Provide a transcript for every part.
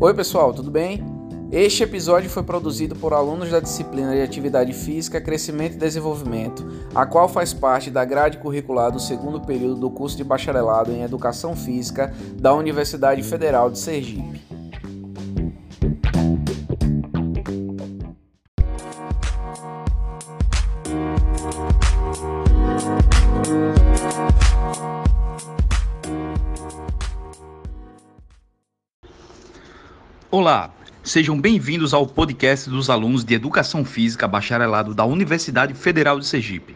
Oi, pessoal, tudo bem? Este episódio foi produzido por alunos da disciplina de Atividade Física, Crescimento e Desenvolvimento, a qual faz parte da grade curricular do segundo período do curso de Bacharelado em Educação Física da Universidade Federal de Sergipe. Olá, sejam bem-vindos ao podcast dos alunos de Educação Física Bacharelado da Universidade Federal de Sergipe.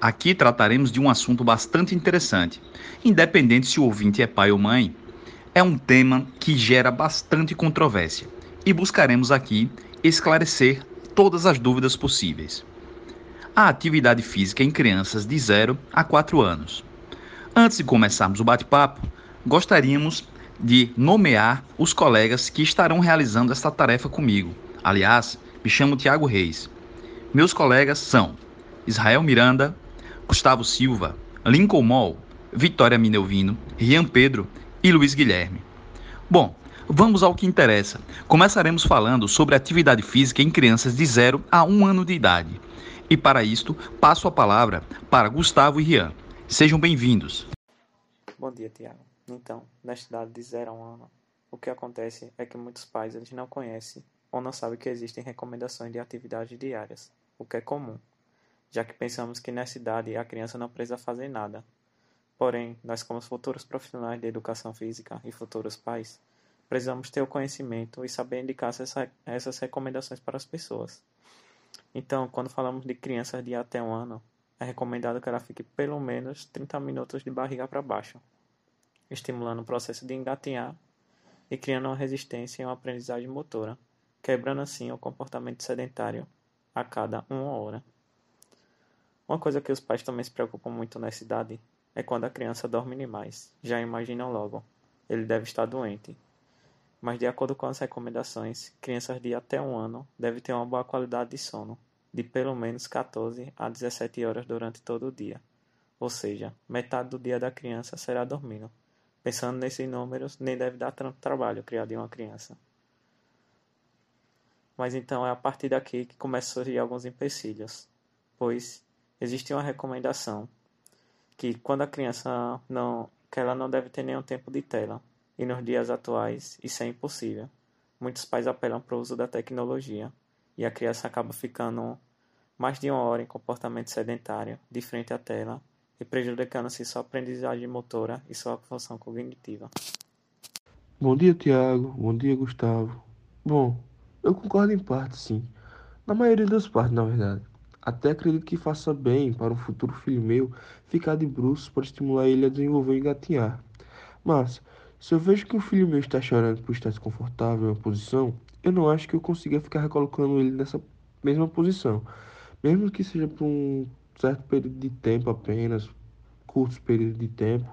Aqui trataremos de um assunto bastante interessante, independente se o ouvinte é pai ou mãe. É um tema que gera bastante controvérsia e buscaremos aqui esclarecer todas as dúvidas possíveis. A atividade física em crianças de 0 a 4 anos. Antes de começarmos o bate-papo, gostaríamos de nomear os colegas que estarão realizando esta tarefa comigo. Aliás, me chamo Tiago Reis. Meus colegas são Israel Miranda, Gustavo Silva, Lincoln Moll, Vitória Minelvino, Rian Pedro e Luiz Guilherme. Bom, vamos ao que interessa. Começaremos falando sobre atividade física em crianças de 0 a 1 ano de idade. E para isto, passo a palavra para Gustavo e Rian. Sejam bem-vindos. Bom dia, Tiago. Então, nesta idade de 0 a 1 ano, o que acontece é que muitos pais eles não conhecem ou não sabem que existem recomendações de atividades diárias, o que é comum, já que pensamos que nessa idade a criança não precisa fazer nada. Porém, nós como futuros profissionais de educação física e futuros pais, precisamos ter o conhecimento e saber indicar essa, essas recomendações para as pessoas. Então, quando falamos de crianças de até um ano, é recomendado que ela fique pelo menos 30 minutos de barriga para baixo, estimulando o processo de engatinhar e criando uma resistência e uma aprendizagem motora, quebrando assim o comportamento sedentário a cada uma hora. Uma coisa que os pais também se preocupam muito nessa idade é quando a criança dorme demais. Já imaginam logo, ele deve estar doente. Mas de acordo com as recomendações, crianças de até um ano devem ter uma boa qualidade de sono, de pelo menos 14 a 17 horas durante todo o dia. Ou seja, metade do dia da criança será dormindo. Pensando nesses números, nem deve dar tanto trabalho criar de uma criança. Mas então é a partir daqui que começam a surgir alguns empecilhos, pois existe uma recomendação que quando a criança não que ela não deve ter nenhum tempo de tela, e nos dias atuais isso é impossível. Muitos pais apelam para o uso da tecnologia e a criança acaba ficando mais de uma hora em comportamento sedentário, de frente à tela, e prejudicando-se sua aprendizagem motora e sua função cognitiva. Bom dia, Tiago. Bom dia, Gustavo. Bom, eu concordo em parte, sim. Na maioria das partes, na verdade. Até acredito que faça bem para um futuro filho meu ficar de bruços para estimular ele a desenvolver e engatinhar. Mas, se eu vejo que um filho meu está chorando por estar desconfortável em uma posição, eu não acho que eu consiga ficar recolocando ele nessa mesma posição. Mesmo que seja por um certo período de tempo apenas, curtos períodos de tempo.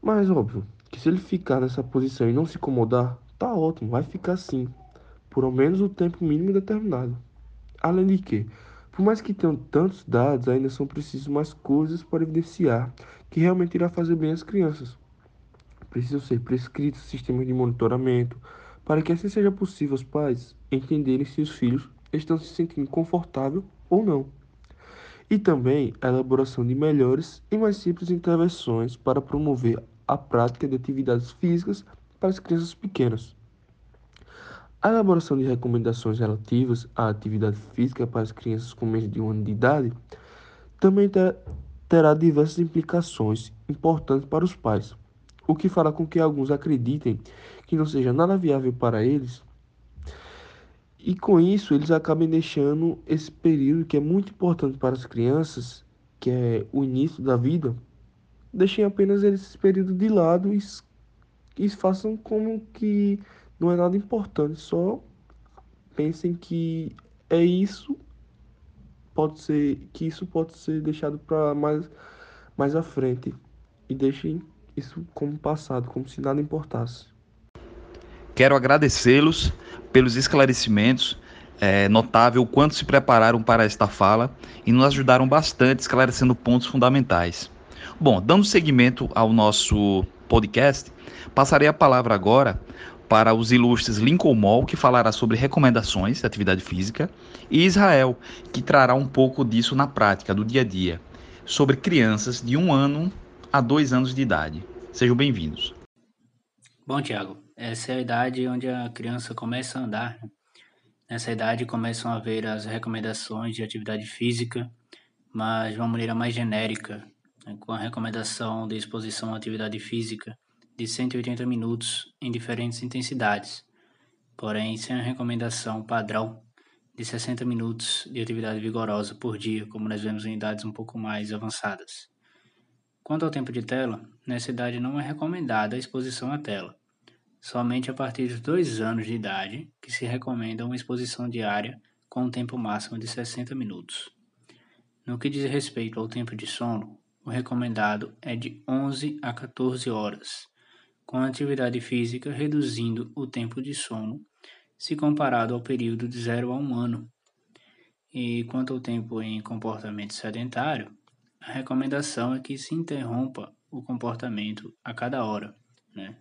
Mas óbvio que se ele ficar nessa posição e não se incomodar, tá ótimo, vai ficar assim, por ao menos o tempo mínimo determinado. Além de que, por mais que tenham tantos dados, ainda são precisos mais coisas para evidenciar que realmente irá fazer bem às crianças. Precisam ser prescritos sistemas de monitoramento para que assim seja possível os pais entenderem se os filhos estão se sentindo confortável ou não e também a elaboração de melhores e mais simples intervenções para promover a prática de atividades físicas para as crianças pequenas. A elaboração de recomendações relativas à atividade física para as crianças com menos de um ano de idade também terá diversas implicações importantes para os pais, o que fará com que alguns acreditem que não seja nada viável para eles e com isso, eles acabam deixando esse período que é muito importante para as crianças, que é o início da vida, deixem apenas esse período de lado e, e façam como que não é nada importante, só pensem que é isso, pode ser que isso pode ser deixado para mais mais à frente e deixem isso como passado, como se nada importasse. Quero agradecê-los pelos esclarecimentos. É notável o quanto se prepararam para esta fala e nos ajudaram bastante esclarecendo pontos fundamentais. Bom, dando seguimento ao nosso podcast, passarei a palavra agora para os ilustres Lincoln Moll, que falará sobre recomendações de atividade física, e Israel, que trará um pouco disso na prática, do dia a dia, sobre crianças de um ano a dois anos de idade. Sejam bem-vindos. Bom, Tiago, essa é a idade onde a criança começa a andar. Nessa idade começam a ver as recomendações de atividade física, mas de uma maneira mais genérica, né, com a recomendação de exposição à atividade física de 180 minutos em diferentes intensidades, porém sem a recomendação padrão de 60 minutos de atividade vigorosa por dia, como nós vemos em idades um pouco mais avançadas. Quanto ao tempo de tela, nessa idade não é recomendada a exposição à tela. Somente a partir dos dois anos de idade que se recomenda uma exposição diária com um tempo máximo de 60 minutos. No que diz respeito ao tempo de sono, o recomendado é de 11 a 14 horas, com a atividade física reduzindo o tempo de sono se comparado ao período de 0 a 1 ano. E quanto ao tempo em comportamento sedentário, a recomendação é que se interrompa o comportamento a cada hora, né?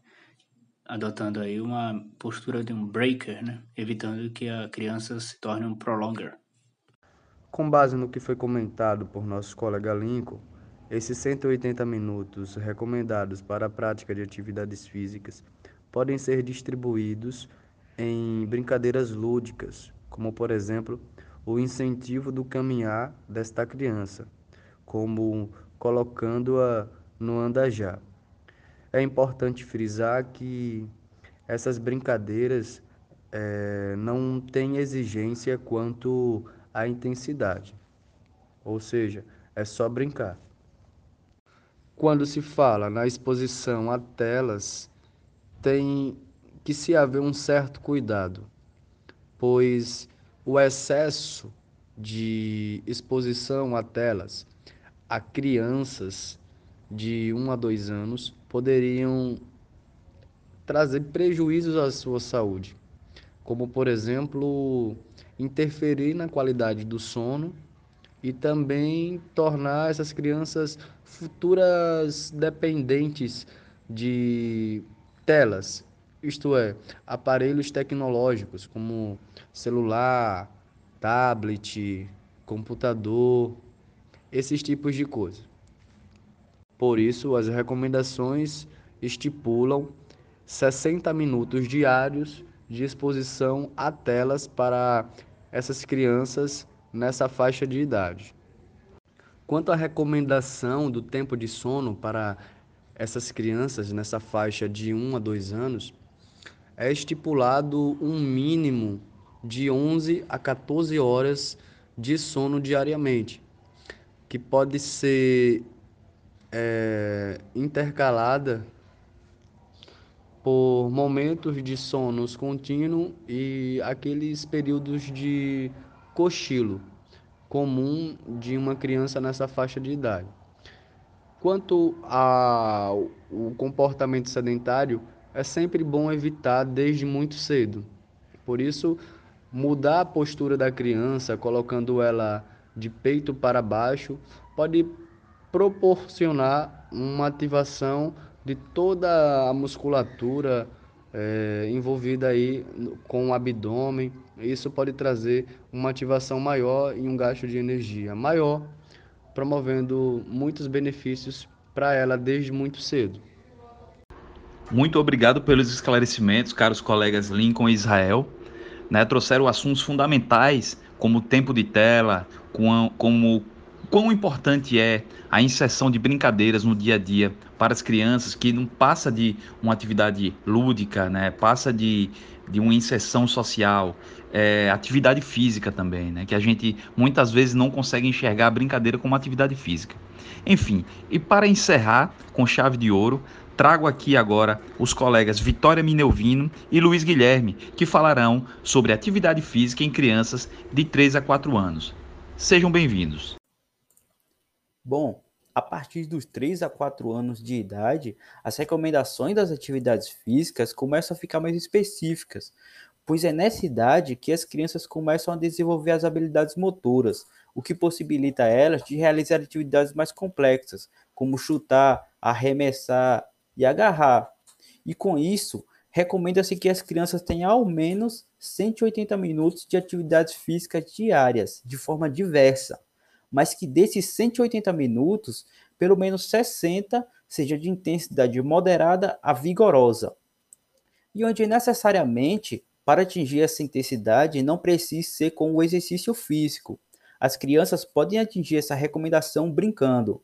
adotando aí uma postura de um breaker, né? evitando que a criança se torne um prolonger. Com base no que foi comentado por nosso colega Lincoln, esses 180 minutos recomendados para a prática de atividades físicas podem ser distribuídos em brincadeiras lúdicas, como por exemplo o incentivo do caminhar desta criança, como colocando-a no andajá. É importante frisar que essas brincadeiras é, não têm exigência quanto à intensidade, ou seja, é só brincar. Quando se fala na exposição a telas, tem que se haver um certo cuidado, pois o excesso de exposição a telas a crianças de 1 a 2 anos poderiam trazer prejuízos à sua saúde, como por exemplo, interferir na qualidade do sono e também tornar essas crianças futuras dependentes de telas, isto é, aparelhos tecnológicos como celular, tablet, computador, esses tipos de coisa. Por isso, as recomendações estipulam 60 minutos diários de exposição a telas para essas crianças nessa faixa de idade. Quanto à recomendação do tempo de sono para essas crianças nessa faixa de 1 a 2 anos, é estipulado um mínimo de 11 a 14 horas de sono diariamente, que pode ser é, intercalada por momentos de sonos contínuo e aqueles períodos de cochilo comum de uma criança nessa faixa de idade. Quanto ao comportamento sedentário, é sempre bom evitar desde muito cedo. Por isso, mudar a postura da criança, colocando ela de peito para baixo pode proporcionar uma ativação de toda a musculatura é, envolvida aí com o abdômen. Isso pode trazer uma ativação maior e um gasto de energia maior, promovendo muitos benefícios para ela desde muito cedo. Muito obrigado pelos esclarecimentos, caros colegas Lincoln e Israel. Né, trouxeram assuntos fundamentais como tempo de tela, como quão importante é a inserção de brincadeiras no dia a dia para as crianças, que não passa de uma atividade lúdica, né? passa de, de uma inserção social, é, atividade física também, né? que a gente muitas vezes não consegue enxergar a brincadeira como atividade física. Enfim, e para encerrar com chave de ouro, trago aqui agora os colegas Vitória Minelvino e Luiz Guilherme, que falarão sobre atividade física em crianças de 3 a 4 anos. Sejam bem-vindos. Bom, a partir dos 3 a 4 anos de idade, as recomendações das atividades físicas começam a ficar mais específicas, pois é nessa idade que as crianças começam a desenvolver as habilidades motoras, o que possibilita elas de realizar atividades mais complexas, como chutar, arremessar, e agarrar. E com isso, recomenda-se que as crianças tenham ao menos 180 minutos de atividades físicas diárias, de forma diversa, mas que desses 180 minutos, pelo menos 60 seja de intensidade moderada a vigorosa, e onde necessariamente para atingir essa intensidade não precisa ser com o exercício físico. As crianças podem atingir essa recomendação brincando,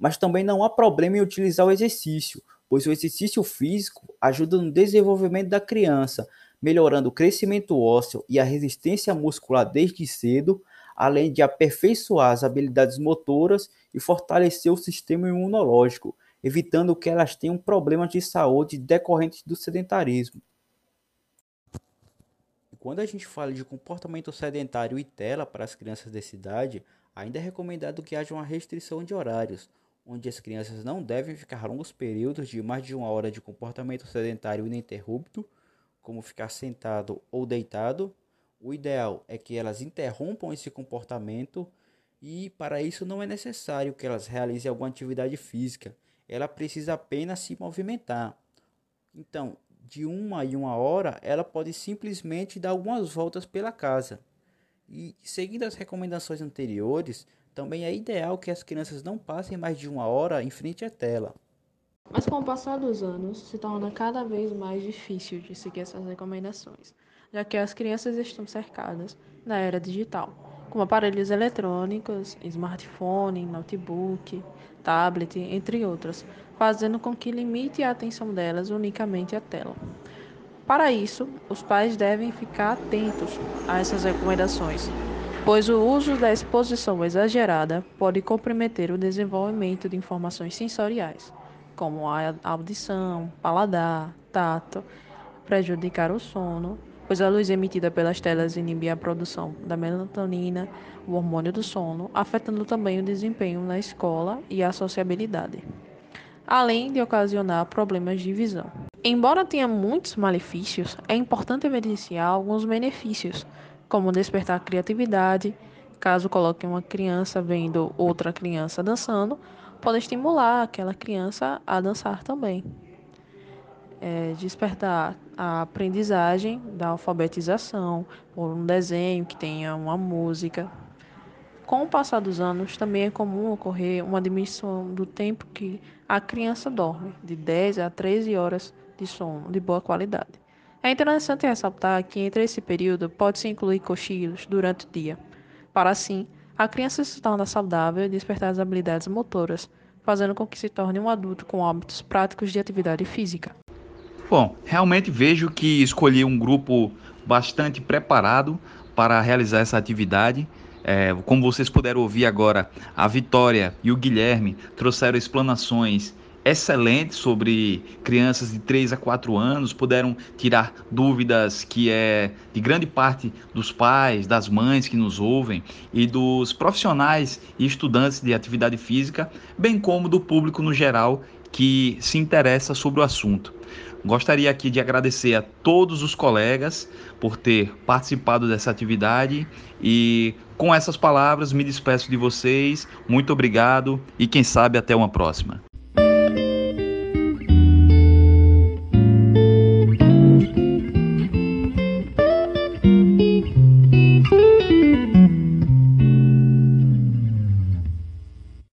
mas também não há problema em utilizar o exercício, pois o exercício físico ajuda no desenvolvimento da criança, melhorando o crescimento ósseo e a resistência muscular desde cedo, além de aperfeiçoar as habilidades motoras e fortalecer o sistema imunológico, evitando que elas tenham problemas de saúde decorrentes do sedentarismo. Quando a gente fala de comportamento sedentário e tela para as crianças dessa idade, ainda é recomendado que haja uma restrição de horários, onde as crianças não devem ficar longos períodos de mais de uma hora de comportamento sedentário ininterrupto, como ficar sentado ou deitado. O ideal é que elas interrompam esse comportamento e para isso não é necessário que elas realizem alguma atividade física. Ela precisa apenas se movimentar. Então, de uma em uma hora, ela pode simplesmente dar algumas voltas pela casa. E seguindo as recomendações anteriores, também é ideal que as crianças não passem mais de uma hora em frente à tela. Mas com o passar dos anos, se torna cada vez mais difícil de seguir essas recomendações, já que as crianças estão cercadas da era digital, como aparelhos eletrônicos, smartphone, notebook, tablet, entre outras, fazendo com que limite a atenção delas unicamente à tela. Para isso, os pais devem ficar atentos a essas recomendações, pois o uso da exposição exagerada pode comprometer o desenvolvimento de informações sensoriais, como a audição, paladar, tato, prejudicar o sono, pois a luz emitida pelas telas inibe a produção da melatonina, o hormônio do sono, afetando também o desempenho na escola e a sociabilidade, além de ocasionar problemas de visão. Embora tenha muitos malefícios, é importante evidenciar alguns benefícios como despertar a criatividade. Caso coloque uma criança vendo outra criança dançando, pode estimular aquela criança a dançar também. É, despertar a aprendizagem da alfabetização por um desenho que tenha uma música. Com o passar dos anos, também é comum ocorrer uma diminuição do tempo que a criança dorme, de 10 a 13 horas de sono de boa qualidade. É interessante ressaltar que entre esse período pode-se incluir cochilos durante o dia, para assim a criança se tornar saudável e despertar as habilidades motoras, fazendo com que se torne um adulto com hábitos práticos de atividade física. Bom, realmente vejo que escolhi um grupo bastante preparado para realizar essa atividade. É, como vocês puderam ouvir agora, a Vitória e o Guilherme trouxeram explanações excelente sobre crianças de 3 a 4 anos, puderam tirar dúvidas que é de grande parte dos pais, das mães que nos ouvem e dos profissionais e estudantes de atividade física, bem como do público no geral que se interessa sobre o assunto. Gostaria aqui de agradecer a todos os colegas por ter participado dessa atividade e com essas palavras me despeço de vocês. Muito obrigado e quem sabe até uma próxima.